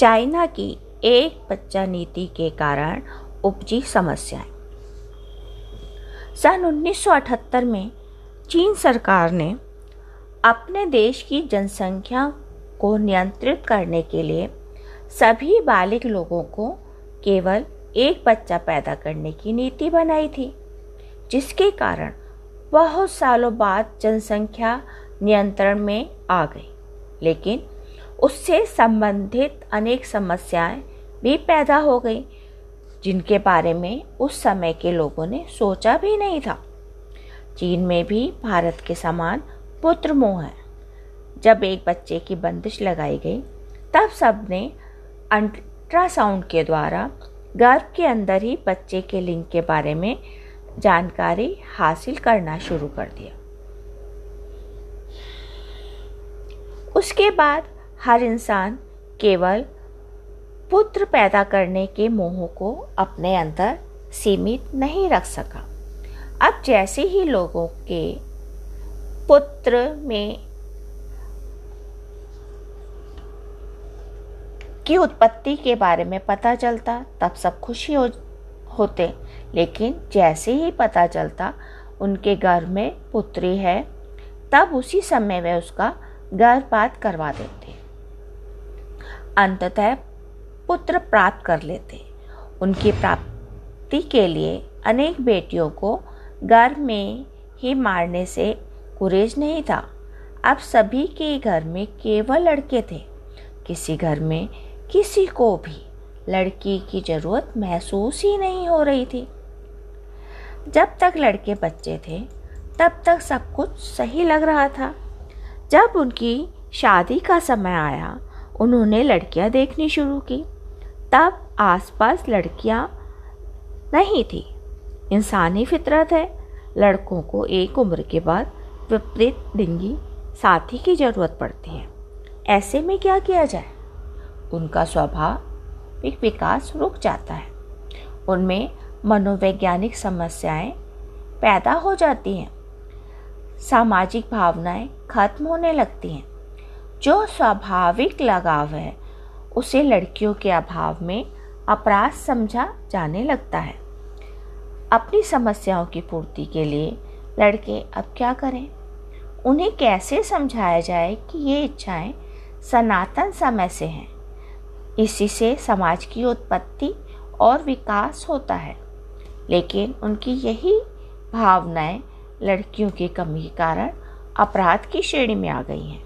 China की एक बच्चा नीति के कारण उपजी समस्याएँ। सन 1978 में चीन सरकार ने अपने देश की जनसंख्या को नियंत्रित करने के लिए सभी बालिग लोगों को केवल एक बच्चा पैदा करने की नीति बनाई थी, जिसके कारण बहुत सालों बाद जनसंख्या नियंत्रण में आ गई। लेकिन उससे संबंधित अनेक समस्याएँ भी पैदा हो गई, जिनके बारे में उस समय के लोगों ने सोचा भी नहीं था। चीन में भी भारत के समान पुत्र मोह है। जब एक बच्चे की बंदिश लगाई गई, तब सबने अल्ट्रासाउंड के द्वारा गर्भ के अंदर ही बच्चे के लिंग के बारे में जानकारी हासिल करना शुरू कर दिया। उसके बाद हर इंसान केवल पुत्र पैदा करने के मोह को अपने अंदर सीमित नहीं रख सका। अब जैसे ही लोगों के पुत्र में की उत्पत्ति के बारे में पता चलता, तब सब खुशी हो, होते। लेकिन जैसे ही पता चलता, उनके घर में पुत्री है, तब उसी समय वे उसका गर्भपात करवा देते। अंततः पुत्र प्राप्त कर लेते। उनकी प्राप्ति के लिए अनेक बेटियों को घर में ही मारने से गुरेज नहीं था। अब सभी के घर में केवल लड़के थे। किसी घर में किसी को भी लड़की की ज़रूरत महसूस ही नहीं हो रही थी। जब तक लड़के बच्चे थे, तब तक सब कुछ सही लग रहा था। जब उनकी शादी का समय आया उन्होंने लड़कियाँ देखनी शुरू की। तब आसपास लड़कियाँ नहीं थी। इंसानी फितरत है। लड़कों को एक उम्र के बाद विपरीत लिंगी साथी की ज़रूरत पड़ती है। ऐसे में क्या किया जाए? उनका स्वाभाविक विकास रुक जाता है। उनमें मनोवैज्ञानिक समस्याएँ पैदा हो जाती हैं। सामाजिक भावनाएँ खत्म होने लगती हैं। जो स्वाभाविक लगाव है, उसे लड़कियों के अभाव में अपराध समझा जाने लगता है। अपनी समस्याओं की पूर्ति के लिए लड़के अब क्या करें? उन्हें कैसे समझाया जाए कि ये इच्छाएँ सनातन समय से हैं? इसी से समाज की उत्पत्ति और विकास होता है। लेकिन उनकी यही भावनाएँ लड़कियों की कमी के कारण अपराध की श्रेणी में आ गई हैं।